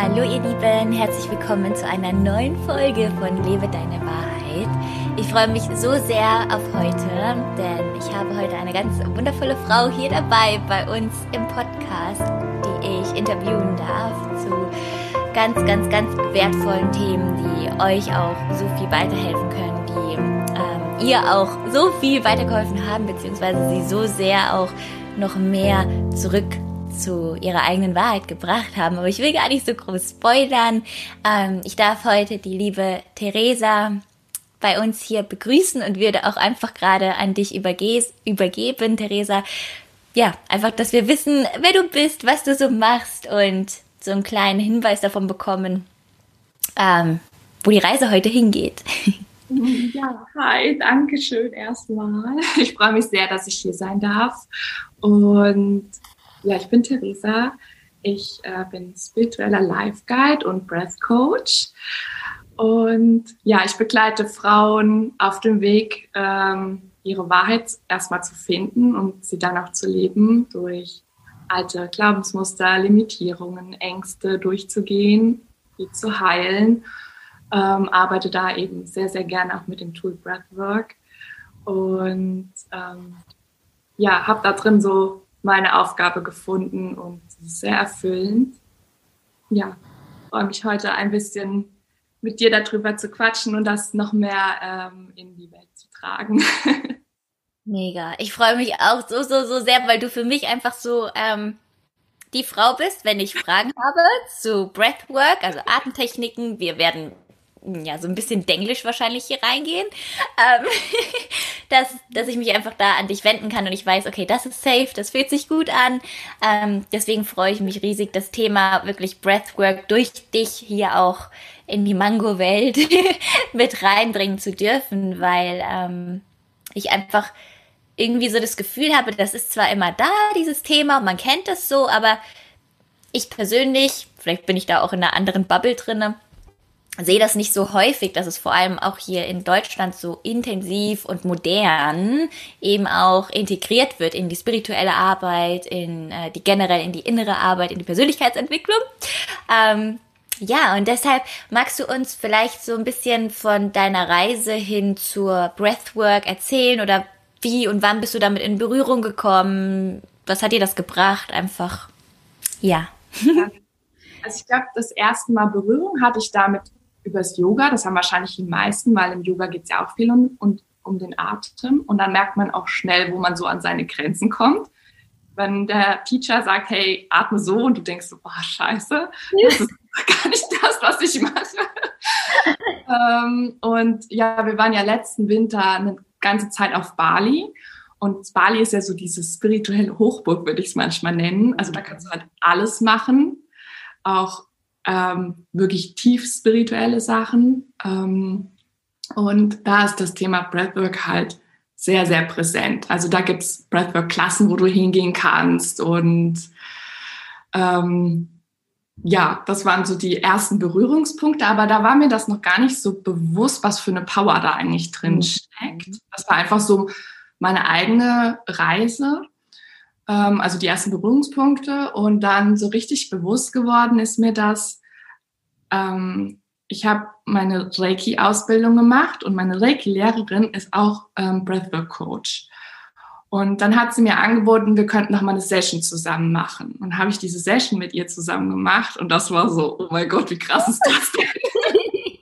Hallo ihr Lieben, herzlich willkommen zu einer neuen Folge von Lebe deine Wahrheit. Ich freue mich so sehr auf heute, denn ich habe heute eine ganz wundervolle Frau hier dabei bei uns im Podcast, die ich interviewen darf zu ganz, ganz, ganz wertvollen Themen, die euch auch so viel weiterhelfen können, die ähm, ihr auch so viel weitergeholfen haben, beziehungsweise sie so sehr auch noch mehr zurück zu ihrer eigenen Wahrheit gebracht haben. Aber ich will gar nicht so groß spoilern. Ähm, ich darf heute die liebe Theresa bei uns hier begrüßen und würde auch einfach gerade an dich übergeben, Theresa. Ja, einfach, dass wir wissen, wer du bist, was du so machst und so einen kleinen Hinweis davon bekommen, ähm, wo die Reise heute hingeht. Ja, hi, danke schön erstmal. Ich freue mich sehr, dass ich hier sein darf. Und ja, ich bin Theresa. Ich äh, bin spiritueller Life Guide und Breath Coach. Und ja, ich begleite Frauen auf dem Weg, ähm, ihre Wahrheit erstmal zu finden und sie dann auch zu leben, durch alte Glaubensmuster, Limitierungen, Ängste durchzugehen, die zu heilen. Ähm, arbeite da eben sehr, sehr gerne auch mit dem Tool Breathwork. Und ähm, ja, habe da drin so meine Aufgabe gefunden und sehr erfüllend. Ja, freue mich heute ein bisschen mit dir darüber zu quatschen und das noch mehr ähm, in die Welt zu tragen. Mega. Ich freue mich auch so, so, so sehr, weil du für mich einfach so ähm, die Frau bist, wenn ich Fragen habe zu Breathwork, also Atemtechniken. Wir werden ja, so ein bisschen denglisch wahrscheinlich hier reingehen, ähm, dass, dass ich mich einfach da an dich wenden kann und ich weiß, okay, das ist safe, das fühlt sich gut an. Ähm, deswegen freue ich mich riesig, das Thema wirklich Breathwork durch dich hier auch in die Mango-Welt mit reinbringen zu dürfen, weil ähm, ich einfach irgendwie so das Gefühl habe, das ist zwar immer da, dieses Thema, man kennt es so, aber ich persönlich, vielleicht bin ich da auch in einer anderen Bubble drinne, sehe das nicht so häufig, dass es vor allem auch hier in Deutschland so intensiv und modern eben auch integriert wird in die spirituelle Arbeit, in äh, die generell in die innere Arbeit, in die Persönlichkeitsentwicklung. Ähm, ja, und deshalb magst du uns vielleicht so ein bisschen von deiner Reise hin zur Breathwork erzählen oder wie und wann bist du damit in Berührung gekommen? Was hat dir das gebracht? Einfach, ja. Also ich glaube, das erste Mal Berührung hatte ich damit übers Yoga. Das haben wahrscheinlich die meisten, weil im Yoga geht es ja auch viel um, um, um den Atem. Und dann merkt man auch schnell, wo man so an seine Grenzen kommt. Wenn der Teacher sagt, hey, atme so und du denkst so, oh, scheiße, das ist gar nicht das, was ich mache. ähm, und ja, wir waren ja letzten Winter eine ganze Zeit auf Bali. Und Bali ist ja so diese spirituelle Hochburg, würde ich es manchmal nennen. Also da kannst du halt alles machen. Auch ähm, wirklich tief spirituelle Sachen. Ähm, und da ist das Thema Breathwork halt sehr, sehr präsent. Also da gibt's Breathwork-Klassen, wo du hingehen kannst. Und ähm, ja, das waren so die ersten Berührungspunkte, aber da war mir das noch gar nicht so bewusst, was für eine Power da eigentlich drin mhm. steckt. Das war einfach so meine eigene Reise ähm, also die ersten Berührungspunkte. Und dann so richtig bewusst geworden ist mir das, ähm, ich habe meine Reiki-Ausbildung gemacht und meine Reiki-Lehrerin ist auch ähm, Breathwork-Coach. Und dann hat sie mir angeboten, wir könnten noch mal eine Session zusammen machen. Und habe ich diese Session mit ihr zusammen gemacht und das war so, oh mein Gott, wie krass ist das denn?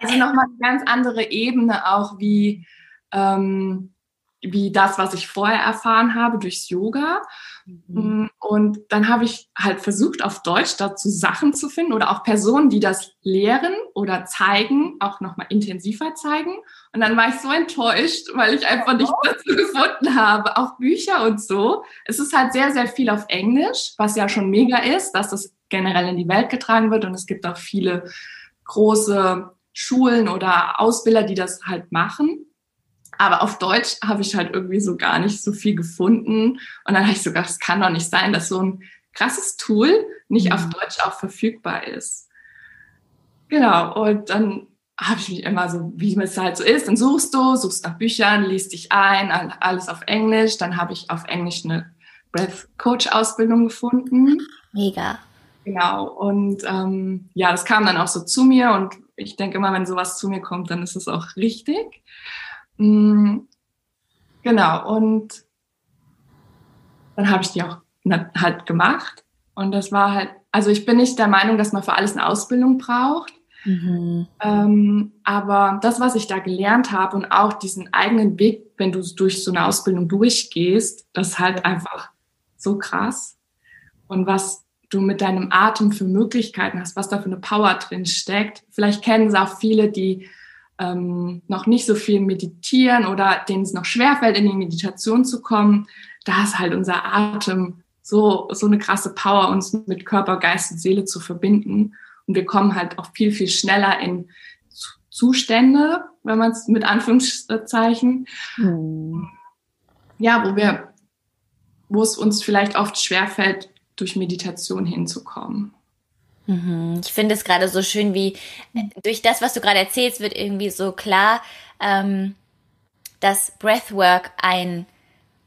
also nochmal eine ganz andere Ebene auch wie ähm, wie das, was ich vorher erfahren habe durchs Yoga. Mhm. Mm, und dann habe ich halt versucht, auf Deutsch dazu Sachen zu finden oder auch Personen, die das lehren oder zeigen, auch nochmal intensiver zeigen. Und dann war ich so enttäuscht, weil ich einfach nicht dazu gefunden habe. Auch Bücher und so. Es ist halt sehr, sehr viel auf Englisch, was ja schon mega ist, dass das generell in die Welt getragen wird. Und es gibt auch viele große Schulen oder Ausbilder, die das halt machen. Aber auf Deutsch habe ich halt irgendwie so gar nicht so viel gefunden. Und dann habe ich sogar, das kann doch nicht sein, dass so ein krasses Tool nicht auf Deutsch auch verfügbar ist. Genau. Und dann habe ich mich immer so, wie es halt so ist, dann suchst du, suchst nach Büchern, liest dich ein, alles auf Englisch. Dann habe ich auf Englisch eine Breath Coach Ausbildung gefunden. Mega. Genau. Und ähm, ja, das kam dann auch so zu mir und ich denke immer, wenn sowas zu mir kommt, dann ist es auch richtig. Mhm. Genau. Und dann habe ich die auch halt gemacht. Und das war halt, also ich bin nicht der Meinung, dass man für alles eine Ausbildung braucht. Mhm. Ähm, aber das, was ich da gelernt habe und auch diesen eigenen Weg, wenn du durch so eine Ausbildung durchgehst, das ist halt einfach so krass. Und was du mit deinem Atem für Möglichkeiten hast, was da für eine Power drin steckt. Vielleicht kennen es auch viele, die ähm, noch nicht so viel meditieren oder denen es noch schwerfällt, in die Meditation zu kommen. Da ist halt unser Atem so, so eine krasse Power, uns mit Körper, Geist und Seele zu verbinden. Und wir kommen halt auch viel, viel schneller in Zustände, wenn man es mit Anführungszeichen, mhm. ja, wo wir, wo es uns vielleicht oft schwerfällt, durch Meditation hinzukommen. Mhm. Ich finde es gerade so schön, wie durch das, was du gerade erzählst, wird irgendwie so klar, ähm, dass Breathwork ein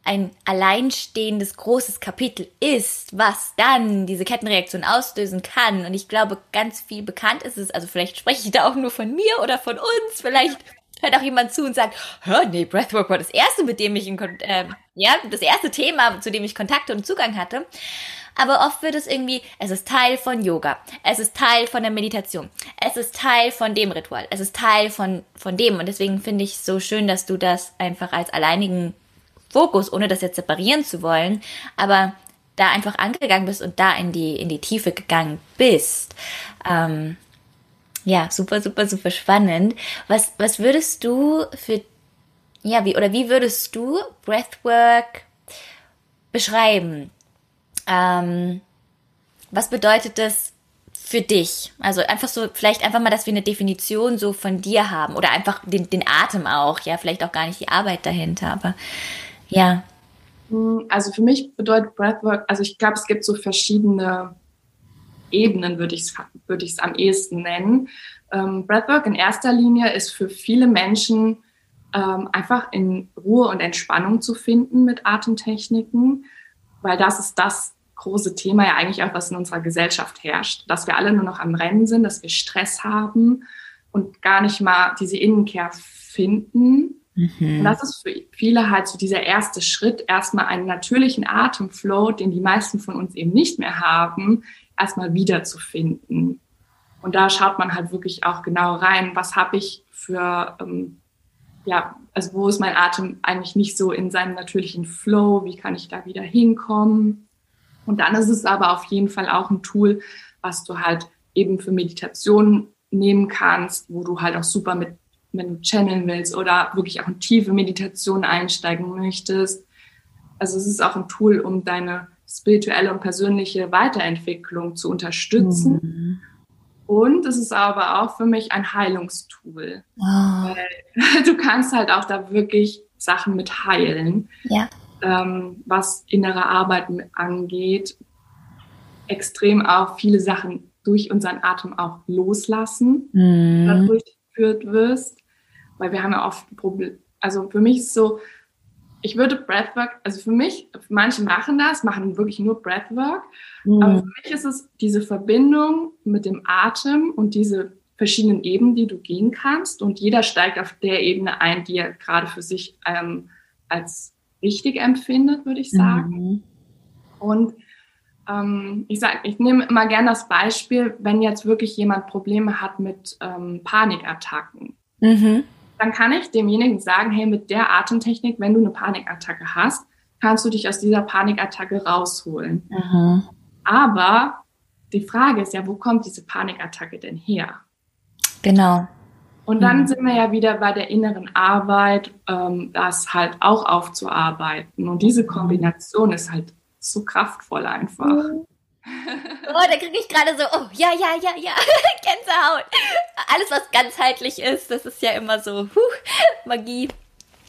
ein alleinstehendes großes Kapitel ist, was dann diese Kettenreaktion auslösen kann. Und ich glaube, ganz viel bekannt ist es, also vielleicht spreche ich da auch nur von mir oder von uns, vielleicht hört auch jemand zu und sagt, hör, nee, Breathwork war das erste, mit dem ich in, äh, ja, das erste Thema, zu dem ich Kontakte und Zugang hatte. Aber oft wird es irgendwie, es ist Teil von Yoga, es ist Teil von der Meditation, es ist Teil von dem Ritual, es ist Teil von, von dem. Und deswegen finde ich so schön, dass du das einfach als alleinigen Fokus, ohne das jetzt separieren zu wollen, aber da einfach angegangen bist und da in die, in die Tiefe gegangen bist. Ähm, ja, super, super, super spannend. Was, was würdest du für, ja, wie, oder wie würdest du Breathwork beschreiben? Ähm, was bedeutet das für dich? Also einfach so, vielleicht einfach mal, dass wir eine Definition so von dir haben oder einfach den, den Atem auch, ja, vielleicht auch gar nicht die Arbeit dahinter, aber ja. Hm, also für mich bedeutet Breathwork, also ich glaube, es gibt so verschiedene Ebenen, würde ich es ich's am ehesten nennen. Ähm, Breathwork in erster Linie ist für viele Menschen ähm, einfach in Ruhe und Entspannung zu finden mit Atemtechniken, weil das ist das große Thema ja eigentlich auch, was in unserer Gesellschaft herrscht, dass wir alle nur noch am Rennen sind, dass wir Stress haben und gar nicht mal diese Innenkehr finden Mhm. Und das ist für viele halt so dieser erste Schritt, erstmal einen natürlichen Atemflow, den die meisten von uns eben nicht mehr haben, erstmal wiederzufinden. Und da schaut man halt wirklich auch genau rein, was habe ich für, ähm, ja, also wo ist mein Atem eigentlich nicht so in seinem natürlichen Flow, wie kann ich da wieder hinkommen? Und dann ist es aber auf jeden Fall auch ein Tool, was du halt eben für Meditation nehmen kannst, wo du halt auch super mit wenn du channeln willst oder wirklich auch in tiefe Meditation einsteigen möchtest. Also es ist auch ein Tool, um deine spirituelle und persönliche Weiterentwicklung zu unterstützen. Mhm. Und es ist aber auch für mich ein Heilungstool. Oh. Weil du kannst halt auch da wirklich Sachen mit heilen. Ja. Ähm, was innere Arbeit angeht. Extrem auch viele Sachen durch unseren Atem auch loslassen, mhm. dadurch geführt wirst weil wir haben ja oft Probleme. Also für mich ist so, ich würde Breathwork, also für mich, manche machen das, machen wirklich nur Breathwork, mhm. aber für mich ist es diese Verbindung mit dem Atem und diese verschiedenen Ebenen, die du gehen kannst und jeder steigt auf der Ebene ein, die er gerade für sich ähm, als richtig empfindet, würde ich sagen. Mhm. Und ähm, ich sage, ich nehme immer gerne das Beispiel, wenn jetzt wirklich jemand Probleme hat mit ähm, Panikattacken. Mhm dann kann ich demjenigen sagen, hey, mit der Atemtechnik, wenn du eine Panikattacke hast, kannst du dich aus dieser Panikattacke rausholen. Mhm. Aber die Frage ist ja, wo kommt diese Panikattacke denn her? Genau. Und dann mhm. sind wir ja wieder bei der inneren Arbeit, ähm, das halt auch aufzuarbeiten. Und diese Kombination ist halt so kraftvoll einfach. Oh, da kriege ich gerade so, oh, ja, ja, ja, ja, Gänsehaut. Alles, was ganzheitlich ist, das ist ja immer so, huh, Magie.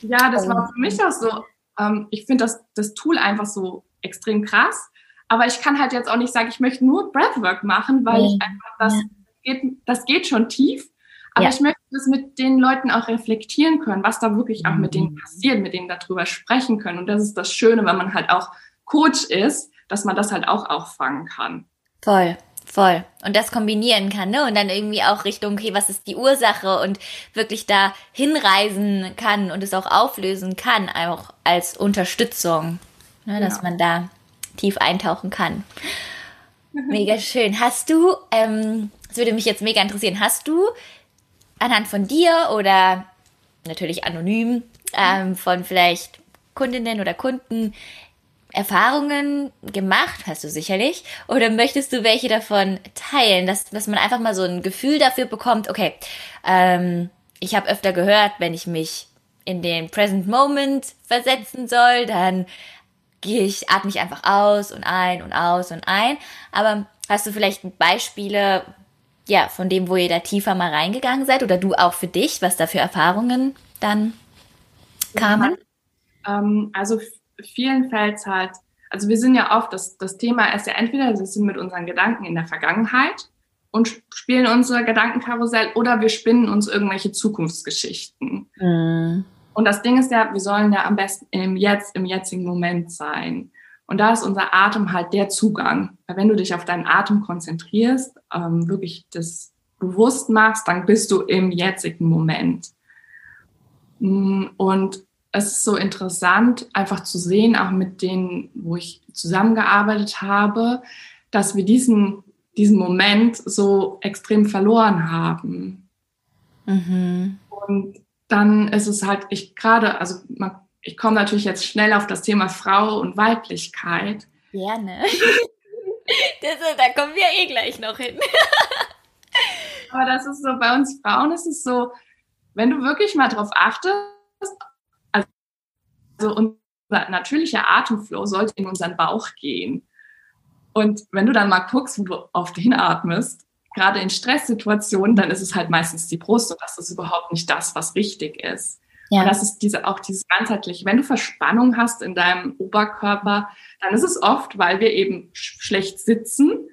Ja, das war für mich auch so. Ähm, ich finde das, das Tool einfach so extrem krass. Aber ich kann halt jetzt auch nicht sagen, ich möchte nur Breathwork machen, weil ich einfach das, ja. geht, das geht schon tief. Aber ja. ich möchte das mit den Leuten auch reflektieren können, was da wirklich auch mit denen mhm. passiert, mit denen darüber sprechen können. Und das ist das Schöne, wenn man halt auch Coach ist, dass man das halt auch auffangen kann. Voll, Voll. Und das kombinieren kann, ne? Und dann irgendwie auch Richtung, okay, was ist die Ursache und wirklich da hinreisen kann und es auch auflösen kann, auch als Unterstützung, ne? dass ja. man da tief eintauchen kann. Mega schön. Hast du, ähm, das würde mich jetzt mega interessieren, hast du anhand von dir oder natürlich anonym ähm, von vielleicht Kundinnen oder Kunden Erfahrungen gemacht, hast du sicherlich, oder möchtest du welche davon teilen, dass, dass man einfach mal so ein Gefühl dafür bekommt, okay, ähm, ich habe öfter gehört, wenn ich mich in den Present Moment versetzen soll, dann gehe ich, atme ich einfach aus und ein und aus und ein. Aber hast du vielleicht Beispiele, ja, von dem, wo ihr da tiefer mal reingegangen seid oder du auch für dich, was da für Erfahrungen dann kamen? Ähm, also vielen fällt es halt, also wir sind ja oft, das, das Thema ist ja entweder wir sind mit unseren Gedanken in der Vergangenheit und spielen unser Gedankenkarussell oder wir spinnen uns irgendwelche Zukunftsgeschichten. Mhm. Und das Ding ist ja, wir sollen ja am besten im Jetzt, im jetzigen Moment sein. Und da ist unser Atem halt der Zugang. Weil wenn du dich auf deinen Atem konzentrierst, ähm, wirklich das bewusst machst, dann bist du im jetzigen Moment. Mm, und es ist so interessant, einfach zu sehen, auch mit denen, wo ich zusammengearbeitet habe, dass wir diesen, diesen Moment so extrem verloren haben. Mhm. Und dann ist es halt, ich gerade, also man, ich komme natürlich jetzt schnell auf das Thema Frau und Weiblichkeit. Gerne. das, da kommen wir eh gleich noch hin. Aber das ist so, bei uns Frauen ist es so, wenn du wirklich mal drauf achtest, also unser natürlicher Atemflow sollte in unseren Bauch gehen. Und wenn du dann mal guckst, wo du oft hinatmest, gerade in Stresssituationen, dann ist es halt meistens die Brust und das ist überhaupt nicht das, was richtig ist. Ja. Und das ist diese, auch dieses ganzheitliche. Wenn du Verspannung hast in deinem Oberkörper, dann ist es oft, weil wir eben schlecht sitzen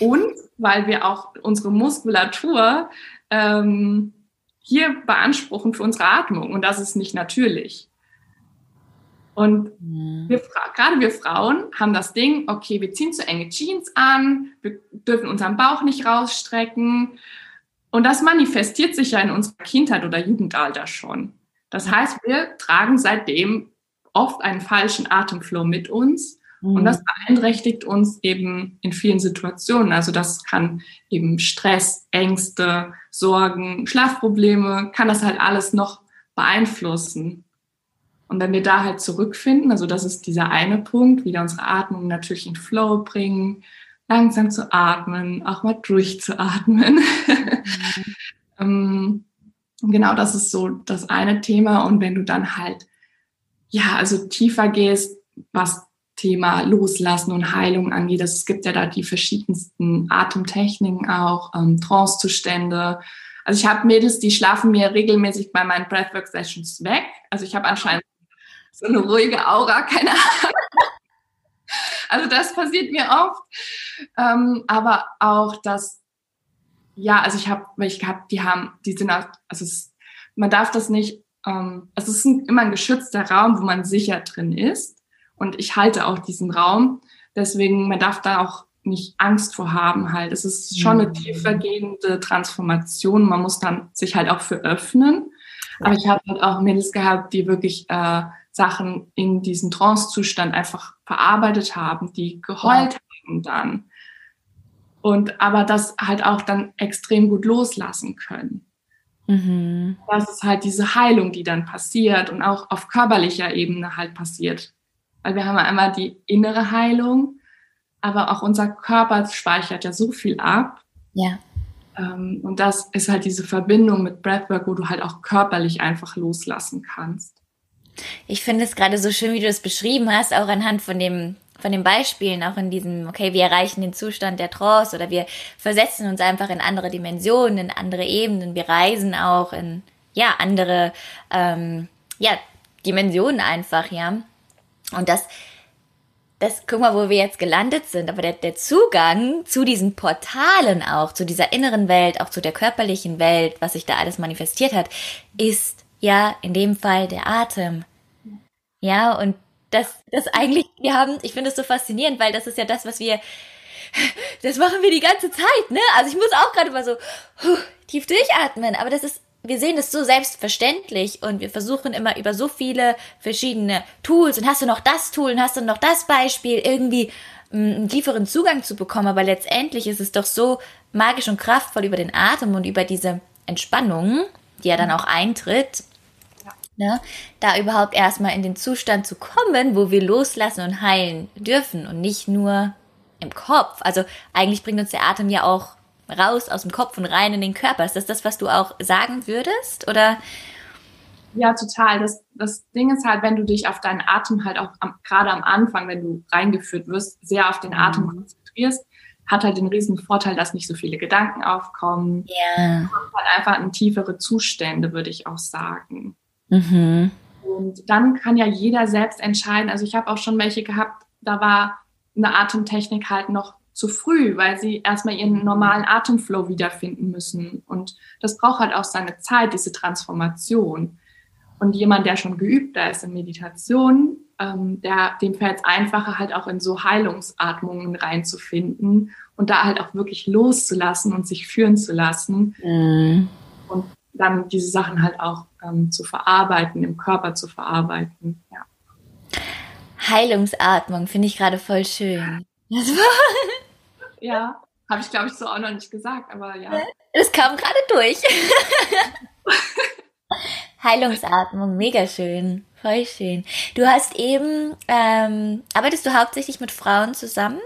und weil wir auch unsere Muskulatur ähm, hier beanspruchen für unsere Atmung und das ist nicht natürlich. Und mhm. wir, gerade wir Frauen haben das Ding, okay, wir ziehen zu enge Jeans an, wir dürfen unseren Bauch nicht rausstrecken. Und das manifestiert sich ja in unserer Kindheit oder Jugendalter schon. Das heißt, wir tragen seitdem oft einen falschen Atemflow mit uns. Und mhm. das beeinträchtigt uns eben in vielen Situationen. Also das kann eben Stress, Ängste, Sorgen, Schlafprobleme, kann das halt alles noch beeinflussen. Und wenn wir da halt zurückfinden, also das ist dieser eine Punkt, wieder unsere Atmung natürlich in Flow bringen, langsam zu atmen, auch mal durchzuatmen. Mhm. genau, das ist so das eine Thema. Und wenn du dann halt, ja, also tiefer gehst, was Thema Loslassen und Heilung angeht, es gibt ja da die verschiedensten Atemtechniken auch, ähm, Trancezustände. Also ich habe Mädels, die schlafen mir regelmäßig bei meinen Breathwork-Sessions weg. Also ich habe anscheinend so eine ruhige Aura, keine Ahnung. Also das passiert mir oft. Ähm, aber auch das, ja, also ich habe, weil ich habe, die haben, die sind, auch, also es, man darf das nicht, ähm, also es ist ein, immer ein geschützter Raum, wo man sicher drin ist. Und ich halte auch diesen Raum. Deswegen, man darf da auch nicht Angst vor haben halt. Es ist schon eine mhm. tiefergehende Transformation. Man muss dann sich halt auch für öffnen. Aber ich habe halt auch Mädels gehabt, die wirklich äh, Sachen in diesem Trance-Zustand einfach verarbeitet haben, die geheult ja. haben dann. Und aber das halt auch dann extrem gut loslassen können. Mhm. Das ist halt diese Heilung, die dann passiert und auch auf körperlicher Ebene halt passiert. Weil wir haben ja einmal die innere Heilung, aber auch unser Körper speichert ja so viel ab. Ja. Ähm, und das ist halt diese Verbindung mit Breathwork, wo du halt auch körperlich einfach loslassen kannst. Ich finde es gerade so schön, wie du es beschrieben hast, auch anhand von dem von den Beispielen, auch in diesem, okay, wir erreichen den Zustand der Trance oder wir versetzen uns einfach in andere Dimensionen, in andere Ebenen, wir reisen auch in, ja, andere, ähm, ja, Dimensionen einfach, ja. Und das, das, guck mal, wo wir jetzt gelandet sind, aber der, der Zugang zu diesen Portalen auch, zu dieser inneren Welt, auch zu der körperlichen Welt, was sich da alles manifestiert hat, ist ja, in dem Fall der Atem. Ja, und das, das eigentlich, wir haben, ich finde es so faszinierend, weil das ist ja das, was wir das machen wir die ganze Zeit, ne? Also ich muss auch gerade mal so huh, tief durchatmen, aber das ist wir sehen das so selbstverständlich und wir versuchen immer über so viele verschiedene Tools und hast du noch das Tool und hast du noch das Beispiel irgendwie mm, einen tieferen Zugang zu bekommen, aber letztendlich ist es doch so magisch und kraftvoll über den Atem und über diese Entspannung, die ja dann auch eintritt, ne, da überhaupt erstmal in den Zustand zu kommen, wo wir loslassen und heilen dürfen und nicht nur im Kopf. Also eigentlich bringt uns der Atem ja auch raus aus dem Kopf und rein in den Körper. Ist das das, was du auch sagen würdest? Oder? Ja, total. Das, das Ding ist halt, wenn du dich auf deinen Atem halt auch am, gerade am Anfang, wenn du reingeführt wirst, sehr auf den Atem mhm. konzentrierst, hat halt den riesen Vorteil, dass nicht so viele Gedanken aufkommen. Ja. Du kommst halt einfach in tiefere Zustände, würde ich auch sagen. Mhm. Und dann kann ja jeder selbst entscheiden. Also ich habe auch schon welche gehabt, da war eine Atemtechnik halt noch zu früh, weil sie erstmal ihren normalen Atemflow wiederfinden müssen. Und das braucht halt auch seine Zeit, diese Transformation. Und jemand, der schon geübter ist in Meditation, ähm, der, dem fällt es einfacher, halt auch in so Heilungsatmungen reinzufinden und da halt auch wirklich loszulassen und sich führen zu lassen. Mhm. Und dann diese Sachen halt auch ähm, zu verarbeiten, im Körper zu verarbeiten. Ja. Heilungsatmung finde ich gerade voll schön. Ja, habe ich glaube ich so auch noch nicht gesagt, aber ja. Es kam gerade durch. Heilungsatmung, mega schön, voll schön. Du hast eben, ähm, arbeitest du hauptsächlich mit Frauen zusammen?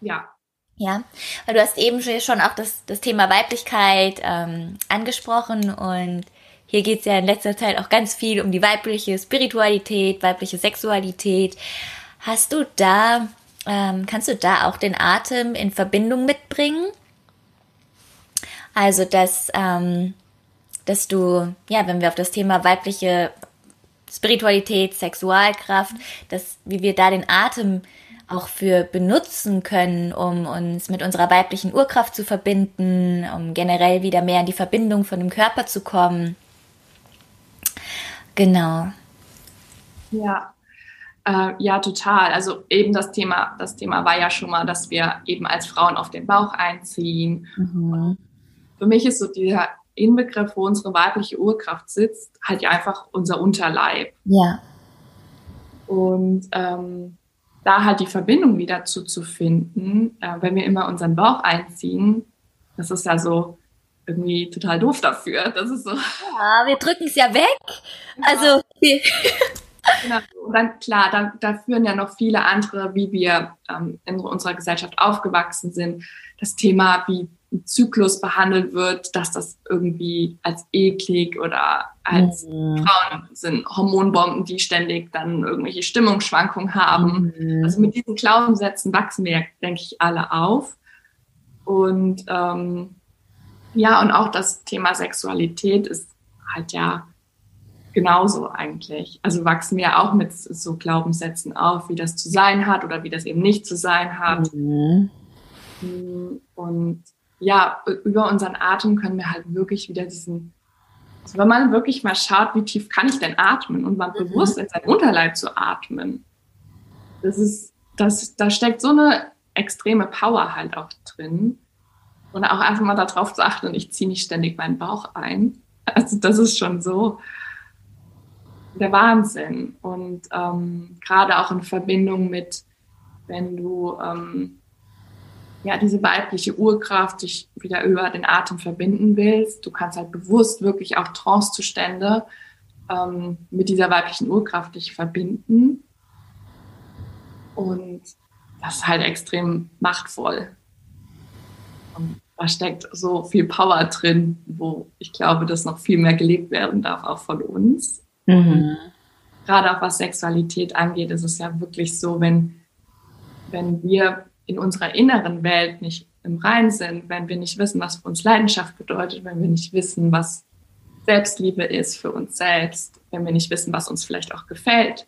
Ja. Ja, weil du hast eben schon auch das, das Thema Weiblichkeit ähm, angesprochen und hier geht es ja in letzter Zeit auch ganz viel um die weibliche Spiritualität, weibliche Sexualität. Hast du da ähm, kannst du da auch den Atem in Verbindung mitbringen? Also, dass, ähm, dass du, ja, wenn wir auf das Thema weibliche Spiritualität, Sexualkraft, dass, wie wir da den Atem auch für benutzen können, um uns mit unserer weiblichen Urkraft zu verbinden, um generell wieder mehr in die Verbindung von dem Körper zu kommen. Genau. Ja, äh, ja, total. Also eben das Thema, das Thema war ja schon mal, dass wir eben als Frauen auf den Bauch einziehen. Mhm. Für mich ist so dieser Inbegriff, wo unsere weibliche Urkraft sitzt, halt ja einfach unser Unterleib. Ja. Und ähm, da halt die Verbindung wieder zuzufinden, äh, wenn wir immer unseren Bauch einziehen, das ist ja so irgendwie total doof dafür. Das ist so. Ja, wir drücken es ja weg. Also. Genau. Und dann, klar, da, da führen ja noch viele andere, wie wir ähm, in unserer Gesellschaft aufgewachsen sind. Das Thema, wie ein Zyklus behandelt wird, dass das irgendwie als eklig oder als mhm. Frauen sind Hormonbomben, die ständig dann irgendwelche Stimmungsschwankungen haben. Mhm. Also mit diesen Glaubenssätzen wachsen wir, denke ich, alle auf. Und ähm, ja, und auch das Thema Sexualität ist halt ja genauso eigentlich. Also wachsen wir auch mit so Glaubenssätzen auf, wie das zu sein hat oder wie das eben nicht zu sein hat. Mhm. Und ja, über unseren Atem können wir halt wirklich wieder diesen, also wenn man wirklich mal schaut, wie tief kann ich denn atmen und man mhm. bewusst in seinen Unterleib zu atmen, das ist, das, da steckt so eine extreme Power halt auch drin. Und auch einfach mal darauf zu achten, ich ziehe nicht ständig meinen Bauch ein. Also das ist schon so, der Wahnsinn. Und ähm, gerade auch in Verbindung mit, wenn du ähm, ja diese weibliche Urkraft dich wieder über den Atem verbinden willst, du kannst halt bewusst wirklich auch Trancezustände ähm, mit dieser weiblichen Urkraft dich verbinden. Und das ist halt extrem machtvoll. Und da steckt so viel Power drin, wo ich glaube, dass noch viel mehr gelebt werden darf, auch von uns. Mhm. Gerade auch was Sexualität angeht, ist es ja wirklich so, wenn, wenn wir in unserer inneren Welt nicht im Rein sind, wenn wir nicht wissen, was für uns Leidenschaft bedeutet, wenn wir nicht wissen, was Selbstliebe ist für uns selbst, wenn wir nicht wissen, was uns vielleicht auch gefällt,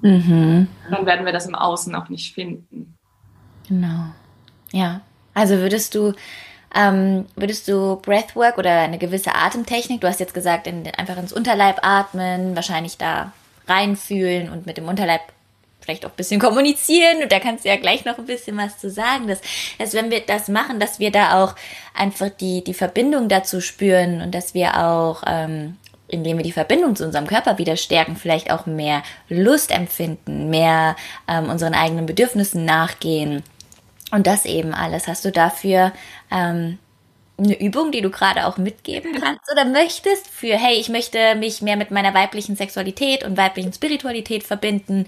mhm. dann werden wir das im Außen auch nicht finden. Genau. Ja. Also würdest du ähm, würdest du Breathwork oder eine gewisse Atemtechnik, du hast jetzt gesagt, in, einfach ins Unterleib atmen, wahrscheinlich da reinfühlen und mit dem Unterleib vielleicht auch ein bisschen kommunizieren und da kannst du ja gleich noch ein bisschen was zu sagen, dass, dass wenn wir das machen, dass wir da auch einfach die, die Verbindung dazu spüren und dass wir auch, ähm, indem wir die Verbindung zu unserem Körper wieder stärken, vielleicht auch mehr Lust empfinden, mehr ähm, unseren eigenen Bedürfnissen nachgehen. Und das eben alles. Hast du dafür ähm, eine Übung, die du gerade auch mitgeben kannst oder möchtest für, hey, ich möchte mich mehr mit meiner weiblichen Sexualität und weiblichen Spiritualität verbinden.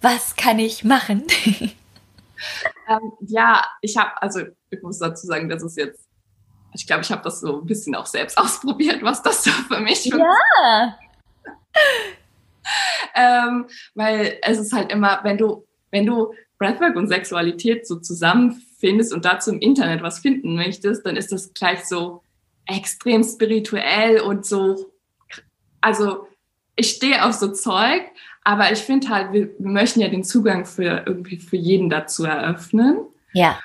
Was kann ich machen? ähm, ja, ich habe, also ich muss dazu sagen, das ist jetzt, ich glaube, ich habe das so ein bisschen auch selbst ausprobiert, was das so für mich Ja. ähm, weil es ist halt immer, wenn du, wenn du Breathwork und Sexualität so zusammenfindest und dazu im Internet was finden möchtest, dann ist das gleich so extrem spirituell und so, also ich stehe auf so Zeug, aber ich finde halt, wir, wir, möchten ja den Zugang für irgendwie für jeden dazu eröffnen. Ja.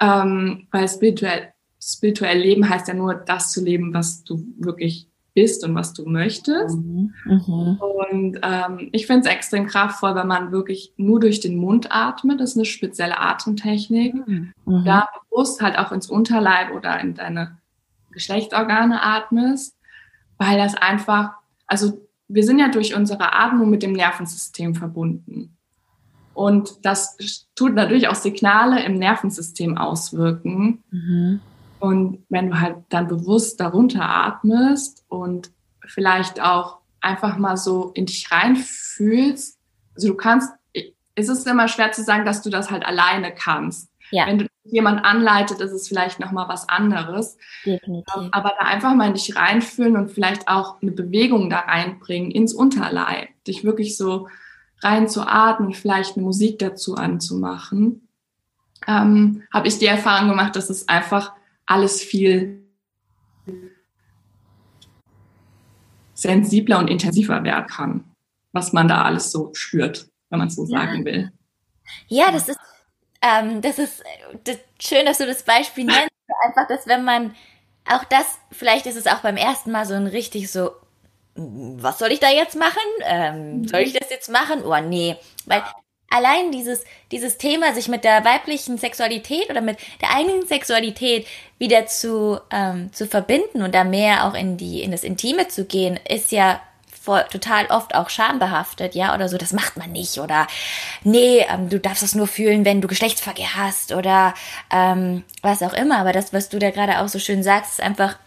Ähm, weil spirituell, spirituell leben heißt ja nur das zu leben, was du wirklich bist und was du möchtest. Mhm. Mhm. Und ähm, ich finde es extrem kraftvoll, wenn man wirklich nur durch den Mund atmet. Das ist eine spezielle Atemtechnik. Mhm. Da bewusst halt auch ins Unterleib oder in deine Geschlechtsorgane atmest, weil das einfach, also wir sind ja durch unsere Atmung mit dem Nervensystem verbunden. Und das tut natürlich auch Signale im Nervensystem auswirken. Und wenn du halt dann bewusst darunter atmest und vielleicht auch einfach mal so in dich reinfühlst, also du kannst, es ist immer schwer zu sagen, dass du das halt alleine kannst. Ja. Wenn du jemand anleitet, ist es vielleicht nochmal was anderes. Definitiv. Aber da einfach mal in dich reinfühlen und vielleicht auch eine Bewegung da reinbringen ins Unterleib. Dich wirklich so rein zu atmen, vielleicht eine Musik dazu anzumachen. Ähm, Habe ich die Erfahrung gemacht, dass es einfach alles viel sensibler und intensiver werden kann, was man da alles so spürt, wenn man es so ja. sagen will. Ja, das ist, ähm, das ist das, schön, dass du das Beispiel nennst. Einfach, dass wenn man auch das, vielleicht ist es auch beim ersten Mal so ein richtig so, was soll ich da jetzt machen? Ähm, soll ich das jetzt machen? Oh nee. Weil allein dieses, dieses Thema, sich mit der weiblichen Sexualität oder mit der eigenen Sexualität wieder zu, ähm, zu verbinden und da mehr auch in die, in das Intime zu gehen, ist ja voll, total oft auch schambehaftet, ja, oder so, das macht man nicht, oder nee, ähm, du darfst das nur fühlen, wenn du Geschlechtsverkehr hast, oder ähm, was auch immer. Aber das, was du da gerade auch so schön sagst, ist einfach,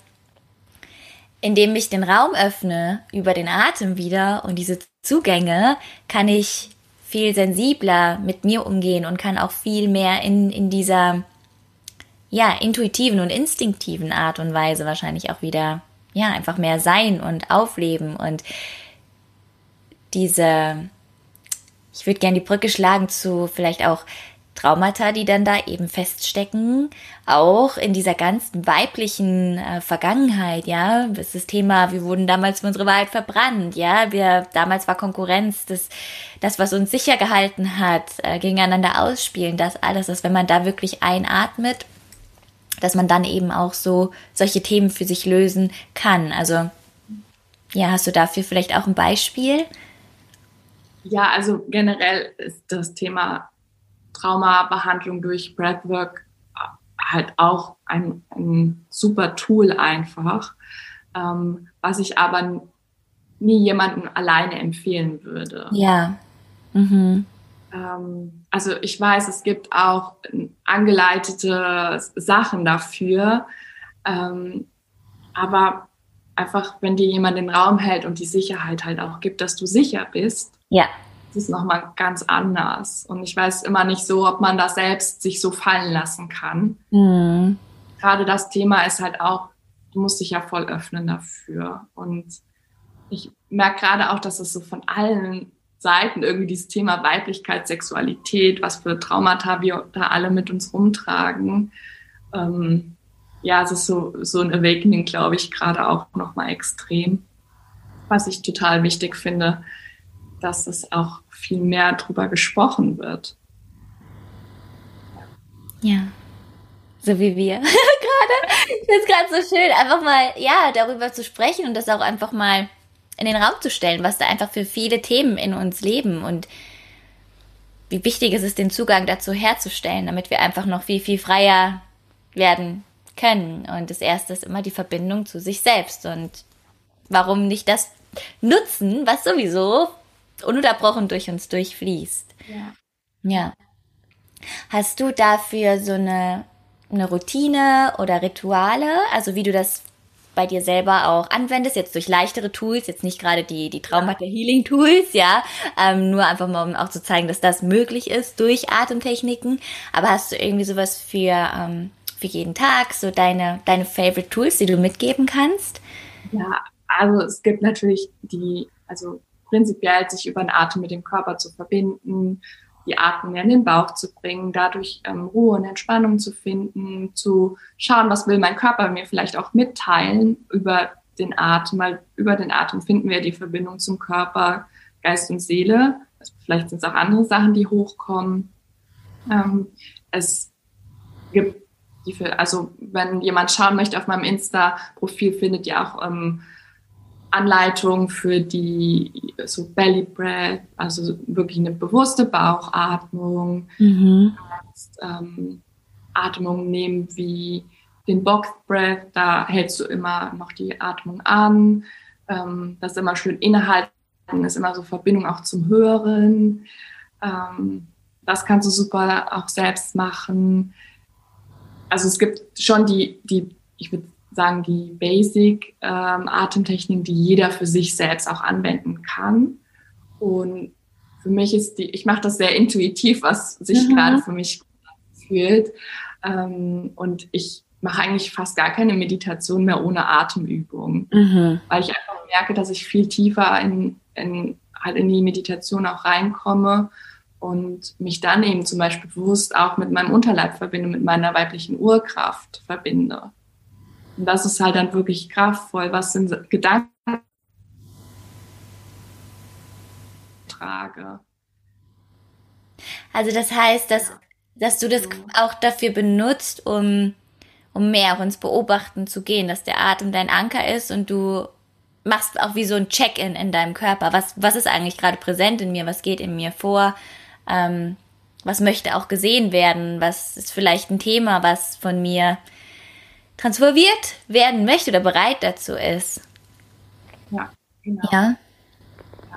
indem ich den Raum öffne über den Atem wieder und diese Zugänge, kann ich viel sensibler mit mir umgehen und kann auch viel mehr in, in dieser, ja, intuitiven und instinktiven Art und Weise wahrscheinlich auch wieder, ja, einfach mehr sein und aufleben und diese, ich würde gerne die Brücke schlagen zu vielleicht auch Traumata, die dann da eben feststecken, auch in dieser ganzen weiblichen äh, Vergangenheit, ja, das ist das Thema, wir wurden damals für unsere Wahrheit verbrannt, ja, wir, damals war Konkurrenz, das, das, was uns sicher gehalten hat, äh, gegeneinander ausspielen, das alles, dass wenn man da wirklich einatmet, dass man dann eben auch so solche Themen für sich lösen kann, also, ja, hast du dafür vielleicht auch ein Beispiel? Ja, also generell ist das Thema Traumabehandlung durch Breathwork halt auch ein, ein super Tool einfach, ähm, was ich aber nie jemandem alleine empfehlen würde. Ja. Mhm. Ähm, also ich weiß, es gibt auch angeleitete Sachen dafür, ähm, aber einfach, wenn dir jemand den Raum hält und die Sicherheit halt auch gibt, dass du sicher bist, ja das ist nochmal ganz anders. Und ich weiß immer nicht so, ob man das selbst sich so fallen lassen kann. Mhm. Gerade das Thema ist halt auch, du musst dich ja voll öffnen dafür. Und ich merke gerade auch, dass es so von allen Seiten irgendwie dieses Thema Weiblichkeit, Sexualität, was für Traumata wir da alle mit uns rumtragen. Ähm, ja, es ist so, so ein Awakening, glaube ich, gerade auch nochmal extrem. Was ich total wichtig finde, dass es auch viel mehr darüber gesprochen wird. Ja. So wie wir gerade. Ich finde es gerade so schön, einfach mal, ja, darüber zu sprechen und das auch einfach mal in den Raum zu stellen, was da einfach für viele Themen in uns leben und wie wichtig ist es, den Zugang dazu herzustellen, damit wir einfach noch viel, viel freier werden können. Und das erste ist immer die Verbindung zu sich selbst. Und warum nicht das nutzen, was sowieso ununterbrochen durch uns durchfließt? Ja. Ja. Hast du dafür so eine, eine Routine oder Rituale, also wie du das bei dir selber auch anwendest, jetzt durch leichtere Tools, jetzt nicht gerade die, die Traumata Healing Tools, ja, ähm, nur einfach mal, um auch zu zeigen, dass das möglich ist durch Atemtechniken. Aber hast du irgendwie sowas für, ähm, für jeden Tag, so deine, deine Favorite Tools, die du mitgeben kannst? Ja, also es gibt natürlich die, also prinzipiell sich über den Atem mit dem Körper zu verbinden, die Atmung in den Bauch zu bringen, dadurch ähm, Ruhe und Entspannung zu finden, zu schauen, was will mein Körper mir vielleicht auch mitteilen über den Atem, weil über den Atem finden wir die Verbindung zum Körper, Geist und Seele. Also vielleicht sind es auch andere Sachen, die hochkommen. Ähm, es gibt die, also wenn jemand schauen möchte auf meinem Insta-Profil, findet ihr auch ähm, Anleitung für die so Belly Breath, also wirklich eine bewusste Bauchatmung, mhm. ähm, Atmung nehmen wie den Box Breath, da hältst du immer noch die Atmung an, ähm, das ist immer schön innehalten, ist immer so Verbindung auch zum Hören. Ähm, das kannst du super auch selbst machen. Also es gibt schon die, die ich würde sagen, die Basic ähm, Atemtechniken, die jeder für sich selbst auch anwenden kann. Und für mich ist die, ich mache das sehr intuitiv, was sich mhm. gerade für mich fühlt. Ähm, und ich mache eigentlich fast gar keine Meditation mehr ohne Atemübung, mhm. weil ich einfach merke, dass ich viel tiefer in, in, halt in die Meditation auch reinkomme und mich dann eben zum Beispiel bewusst auch mit meinem Unterleib verbinde, mit meiner weiblichen Urkraft verbinde. Und das ist halt dann wirklich kraftvoll. Was sind Gedanken? Trage. Also das heißt, dass, dass du das auch dafür benutzt, um, um mehr ins Beobachten zu gehen, dass der Atem dein Anker ist und du machst auch wie so ein Check-in in deinem Körper. Was, was ist eigentlich gerade präsent in mir? Was geht in mir vor? Ähm, was möchte auch gesehen werden? Was ist vielleicht ein Thema, was von mir transformiert werden möchte oder bereit dazu ist. Ja, genau. Ja.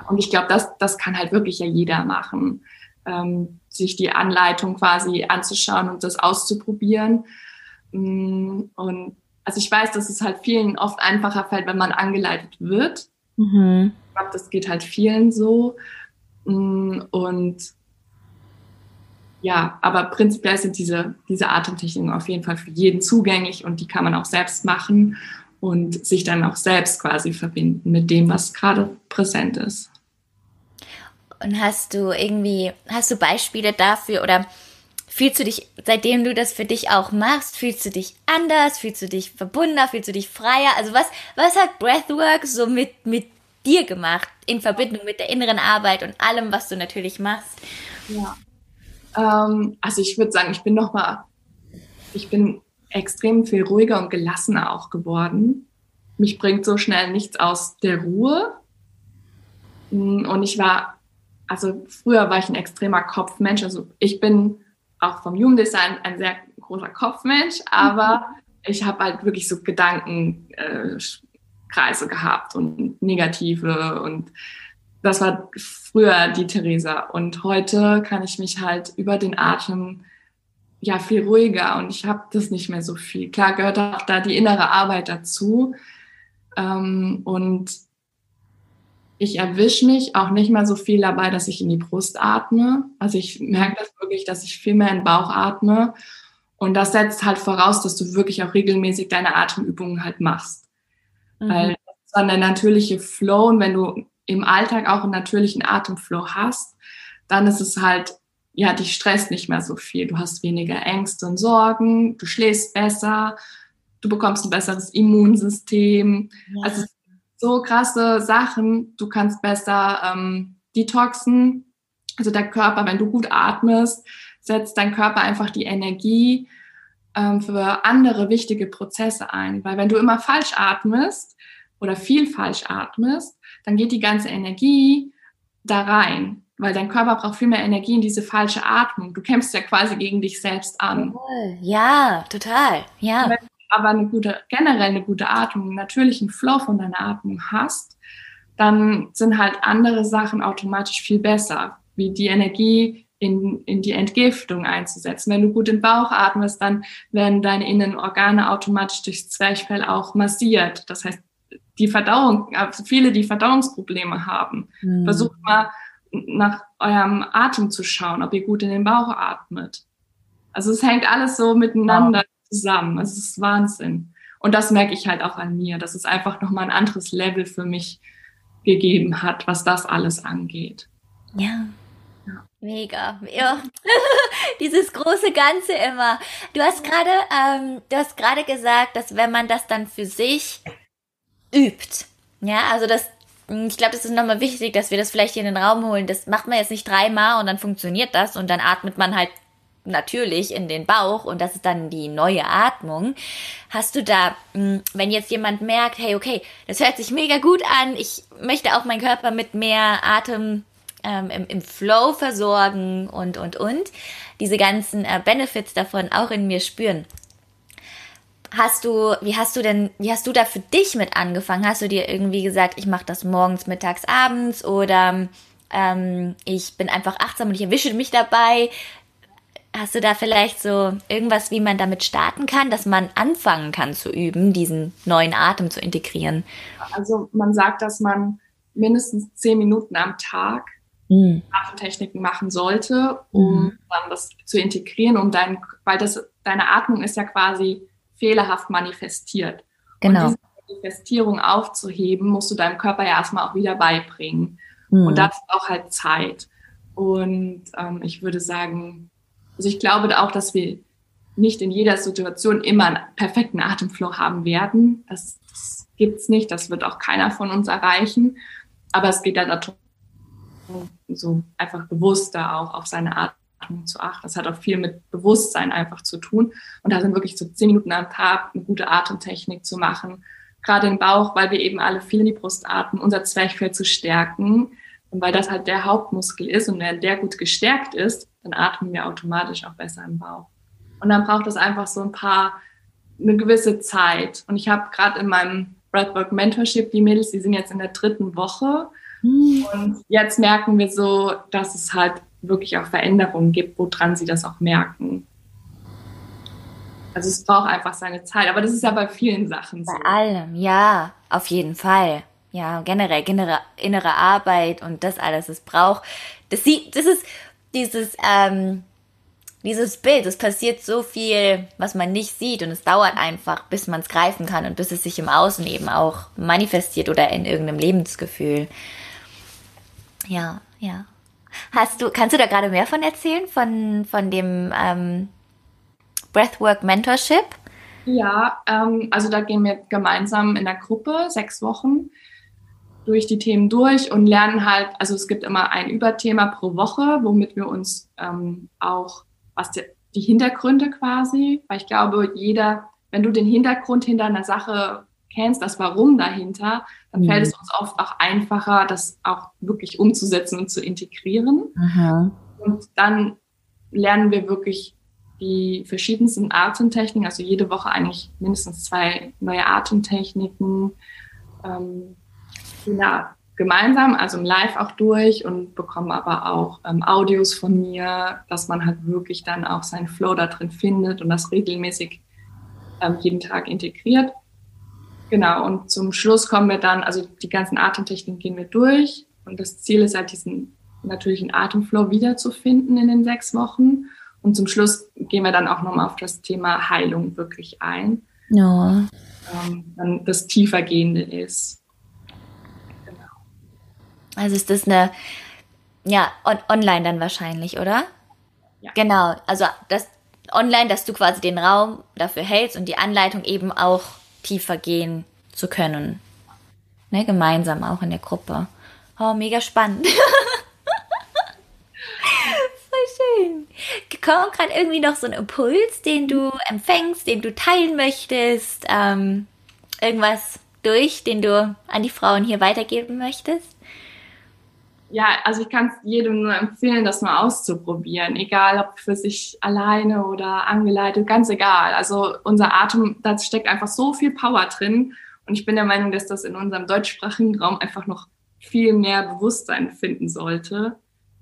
Und ich glaube, das, das kann halt wirklich ja jeder machen, ähm, sich die Anleitung quasi anzuschauen und das auszuprobieren. Mm, und also ich weiß, dass es halt vielen oft einfacher fällt, wenn man angeleitet wird. Mhm. Ich glaube, das geht halt vielen so. Mm, und ja, aber prinzipiell sind diese, diese Atemtechniken auf jeden Fall für jeden zugänglich und die kann man auch selbst machen und sich dann auch selbst quasi verbinden mit dem, was gerade präsent ist. Und hast du irgendwie, hast du Beispiele dafür oder fühlst du dich, seitdem du das für dich auch machst, fühlst du dich anders, fühlst du dich verbundener, fühlst du dich freier? Also was, was hat Breathwork so mit, mit dir gemacht in Verbindung mit der inneren Arbeit und allem, was du natürlich machst? Ja. Ähm, also ich würde sagen, ich bin noch mal, ich bin extrem viel ruhiger und gelassener auch geworden. Mich bringt so schnell nichts aus der Ruhe. Mm, und ich war, also früher war ich ein extremer Kopfmensch. Also ich bin auch vom Jugenddesign ein sehr großer Kopfmensch, aber mhm. ich habe halt wirklich so Gedankenkreise äh, gehabt und negative und das war früher die Theresa. Und heute kann ich mich halt über den Atem ja viel ruhiger und ich habe das nicht mehr so viel. Klar gehört auch da die innere Arbeit dazu. Ähm, und ich erwische mich auch nicht mehr so viel dabei, dass ich in die Brust atme. Also ich merke das wirklich, dass ich viel mehr in den Bauch atme. Und das setzt halt voraus, dass du wirklich auch regelmäßig deine Atemübungen halt machst. Mhm. Weil das ist dann der natürliche Flow. Und wenn du im Alltag auch einen natürlichen Atemflow hast, dann ist es halt, ja, dich stresst nicht mehr so viel. Du hast weniger Ängste und Sorgen, du schläfst besser, du bekommst ein besseres Immunsystem. Ja. Also so krasse Sachen. Du kannst besser ähm, detoxen. Also der Körper, wenn du gut atmest, setzt dein Körper einfach die Energie ähm, für andere wichtige Prozesse ein. Weil wenn du immer falsch atmest oder viel falsch atmest, dann geht die ganze Energie da rein. weil dein Körper braucht viel mehr Energie in diese falsche Atmung. Du kämpfst ja quasi gegen dich selbst an. Ja, total. Ja. Wenn du aber eine gute, generell eine gute Atmung, einen natürlichen Flow von deiner Atmung hast, dann sind halt andere Sachen automatisch viel besser, wie die Energie in, in die Entgiftung einzusetzen. Wenn du gut im Bauch atmest, dann werden deine inneren Organe automatisch durchs Zwerchfell auch massiert. Das heißt, die Verdauung, also viele, die Verdauungsprobleme haben, mhm. versucht mal nach eurem Atem zu schauen, ob ihr gut in den Bauch atmet. Also es hängt alles so miteinander wow. zusammen. Es ist Wahnsinn. Und das merke ich halt auch an mir, dass es einfach nochmal ein anderes Level für mich gegeben hat, was das alles angeht. Ja. ja. Mega. Ja. Dieses große Ganze immer. Du hast gerade, ähm, du hast gerade gesagt, dass wenn man das dann für sich übt, ja, also das, ich glaube, das ist nochmal wichtig, dass wir das vielleicht hier in den Raum holen. Das macht man jetzt nicht dreimal und dann funktioniert das und dann atmet man halt natürlich in den Bauch und das ist dann die neue Atmung. Hast du da, hm, wenn jetzt jemand merkt, hey, okay, das hört sich mega gut an, ich möchte auch meinen Körper mit mehr Atem ähm, im, im Flow versorgen und, und, und, diese ganzen äh, Benefits davon auch in mir spüren. Hast du, wie hast du denn, wie hast du da für dich mit angefangen? Hast du dir irgendwie gesagt, ich mache das morgens, mittags, abends oder ähm, ich bin einfach achtsam und ich erwische mich dabei? Hast du da vielleicht so irgendwas, wie man damit starten kann, dass man anfangen kann zu üben, diesen neuen Atem zu integrieren? Also man sagt, dass man mindestens zehn Minuten am Tag mhm. Atemtechniken machen sollte, um mhm. dann das zu integrieren, um dein, weil das, deine Atmung ist ja quasi fehlerhaft manifestiert. Genau. Und diese Manifestierung aufzuheben, musst du deinem Körper ja erstmal auch wieder beibringen. Mhm. Und das braucht halt Zeit. Und ähm, ich würde sagen, also ich glaube auch, dass wir nicht in jeder Situation immer einen perfekten Atemflow haben werden. Das, das gibt's nicht, das wird auch keiner von uns erreichen. Aber es geht dann darum, so einfach bewusster auch auf seine Atmung zu achten. Das hat auch viel mit Bewusstsein einfach zu tun. Und da sind wirklich so zehn Minuten am Tag eine gute Atemtechnik zu machen. Gerade im Bauch, weil wir eben alle viel in die Brust atmen, unser Zwerchfell zu stärken. Und weil das halt der Hauptmuskel ist und wenn der gut gestärkt ist, dann atmen wir automatisch auch besser im Bauch. Und dann braucht es einfach so ein paar, eine gewisse Zeit. Und ich habe gerade in meinem Breathwork Mentorship, die Mädels, die sind jetzt in der dritten Woche. Mhm. Und jetzt merken wir so, dass es halt wirklich auch Veränderungen gibt, woran sie das auch merken. Also es braucht einfach seine Zeit. Aber das ist ja bei vielen Sachen so. Bei allem, ja, auf jeden Fall. Ja, generell, innere, innere Arbeit und das alles, es braucht. Das sieht, das ist dieses, ähm, dieses Bild, es passiert so viel, was man nicht sieht und es dauert einfach, bis man es greifen kann und bis es sich im Außen eben auch manifestiert oder in irgendeinem Lebensgefühl. Ja, ja. Hast du, kannst du da gerade mehr von erzählen, von, von dem ähm, Breathwork Mentorship? Ja, ähm, also da gehen wir gemeinsam in der Gruppe sechs Wochen durch die Themen durch und lernen halt, also es gibt immer ein Überthema pro Woche, womit wir uns ähm, auch, was die, die Hintergründe quasi, weil ich glaube, jeder, wenn du den Hintergrund hinter einer Sache kennst, das Warum dahinter, dann mhm. fällt es uns oft auch einfacher, das auch wirklich umzusetzen und zu integrieren. Aha. Und dann lernen wir wirklich die verschiedensten Atemtechniken, also jede Woche eigentlich mindestens zwei neue Atemtechniken. Ähm, ja, gemeinsam, also im Live auch durch und bekommen aber auch ähm, Audios von mir, dass man halt wirklich dann auch seinen Flow da drin findet und das regelmäßig ähm, jeden Tag integriert. Genau, und zum Schluss kommen wir dann, also die ganzen Atemtechniken gehen wir durch und das Ziel ist halt, diesen natürlichen Atemflow wiederzufinden in den sechs Wochen. Und zum Schluss gehen wir dann auch nochmal auf das Thema Heilung wirklich ein. Ja. Ähm, dann das tiefergehende ist. Genau. Also ist das eine, ja, on online dann wahrscheinlich, oder? Ja. Genau, also das online, dass du quasi den Raum dafür hältst und die Anleitung eben auch tiefer gehen zu können. Ne, gemeinsam auch in der Gruppe. Oh, mega spannend. Voll schön. Kommt gerade irgendwie noch so ein Impuls, den du empfängst, den du teilen möchtest? Ähm, irgendwas durch, den du an die Frauen hier weitergeben möchtest? Ja, also ich kann es jedem nur empfehlen, das mal auszuprobieren, egal ob für sich alleine oder angeleitet, ganz egal. Also unser Atem, da steckt einfach so viel Power drin und ich bin der Meinung, dass das in unserem deutschsprachigen Raum einfach noch viel mehr Bewusstsein finden sollte,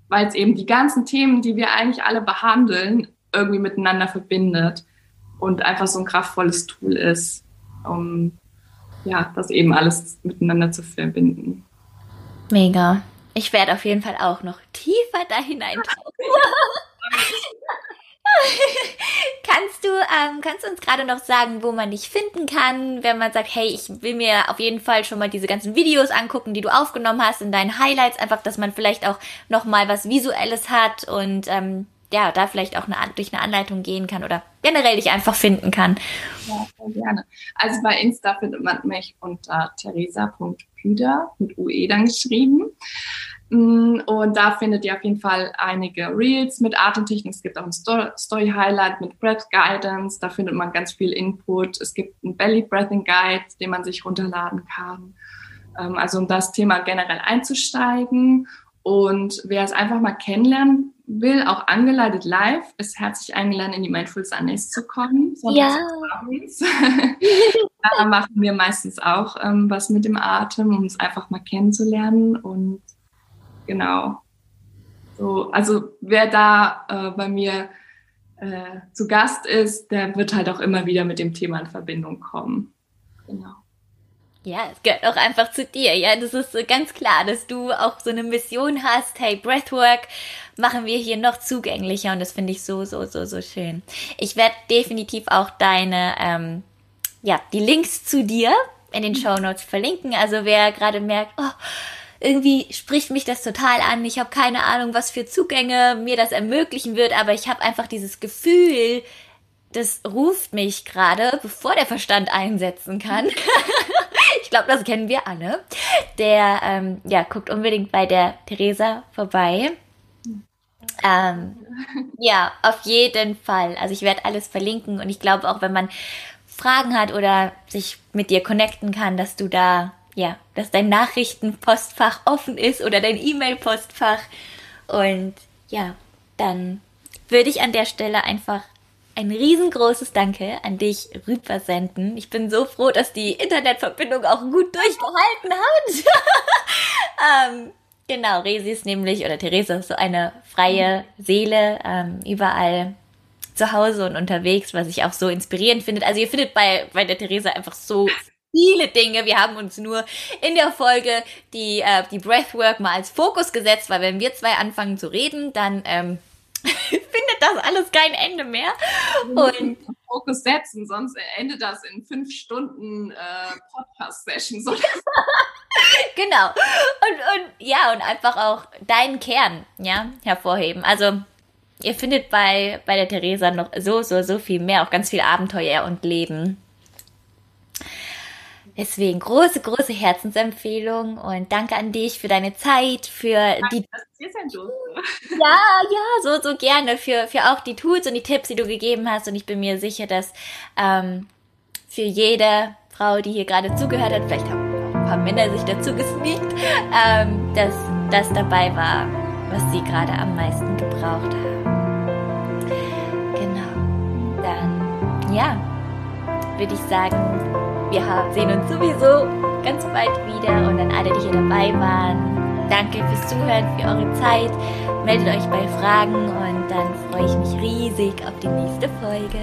weil es eben die ganzen Themen, die wir eigentlich alle behandeln, irgendwie miteinander verbindet und einfach so ein kraftvolles Tool ist, um ja, das eben alles miteinander zu verbinden. Mega. Ich werde auf jeden Fall auch noch tiefer da hineintauchen. kannst du, ähm, kannst du uns gerade noch sagen, wo man dich finden kann, wenn man sagt, hey, ich will mir auf jeden Fall schon mal diese ganzen Videos angucken, die du aufgenommen hast in deinen Highlights, einfach, dass man vielleicht auch noch mal was Visuelles hat und ähm, ja, da vielleicht auch eine, durch eine Anleitung gehen kann oder generell dich einfach finden kann. Ja, sehr gerne. Also bei Insta findet man mich unter theresa.püder mit UE dann geschrieben. Mm, und da findet ihr auf jeden Fall einige Reels mit Atemtechnik. Es gibt auch ein Story Highlight mit Breath Guidance. Da findet man ganz viel Input. Es gibt einen Belly Breathing Guide, den man sich runterladen kann. Ähm, also um das Thema generell einzusteigen. Und wer es einfach mal kennenlernen will, auch angeleitet live, ist herzlich eingeladen, in die Mindful Sundays zu kommen. Ja. da machen wir meistens auch ähm, was mit dem Atem, um es einfach mal kennenzulernen. Und genau. So, also wer da äh, bei mir äh, zu Gast ist, der wird halt auch immer wieder mit dem Thema in Verbindung kommen. Genau. Ja, es gehört auch einfach zu dir. Ja, das ist ganz klar, dass du auch so eine Mission hast. Hey, Breathwork machen wir hier noch zugänglicher und das finde ich so, so, so, so schön. Ich werde definitiv auch deine, ähm, ja, die Links zu dir in den Show Notes verlinken. Also wer gerade merkt, oh, irgendwie spricht mich das total an. Ich habe keine Ahnung, was für Zugänge mir das ermöglichen wird, aber ich habe einfach dieses Gefühl, das ruft mich gerade, bevor der Verstand einsetzen kann. ich glaube, das kennen wir alle. Der, ähm, ja, guckt unbedingt bei der Theresa vorbei. Ähm, ja, auf jeden Fall. Also ich werde alles verlinken und ich glaube auch, wenn man Fragen hat oder sich mit dir connecten kann, dass du da, ja, dass dein Nachrichtenpostfach offen ist oder dein E-Mail-Postfach. Und ja, dann würde ich an der Stelle einfach ein riesengroßes Danke an dich rübersenden. Ich bin so froh, dass die Internetverbindung auch gut durchgehalten hat. ähm, genau, Resi ist nämlich, oder Theresa ist so eine freie Seele, ähm, überall zu Hause und unterwegs, was ich auch so inspirierend finde. Also ihr findet bei, bei der Theresa einfach so viele Dinge. Wir haben uns nur in der Folge die, äh, die Breathwork mal als Fokus gesetzt, weil wenn wir zwei anfangen zu reden, dann ähm, findet das alles kein Ende mehr. Und Fokus setzen, sonst endet das in fünf Stunden äh, Podcast-Sessions. genau. Und, und ja, und einfach auch deinen Kern ja, hervorheben. Also ihr findet bei, bei der Theresa noch so, so, so viel mehr, auch ganz viel Abenteuer und Leben. Deswegen große, große Herzensempfehlung und danke an dich für deine Zeit, für die. Ja, ja, so, so gerne für, für auch die Tools und die Tipps, die du gegeben hast. Und ich bin mir sicher, dass ähm, für jede Frau, die hier gerade zugehört hat, vielleicht haben auch ein paar Männer sich dazu gesneakt, ähm, dass das dabei war, was sie gerade am meisten gebraucht haben. Genau. Dann, ja, würde ich sagen, wir sehen uns sowieso ganz bald wieder und an alle, die hier dabei waren. Danke fürs Zuhören, für eure Zeit. Meldet euch bei Fragen und dann freue ich mich riesig auf die nächste Folge.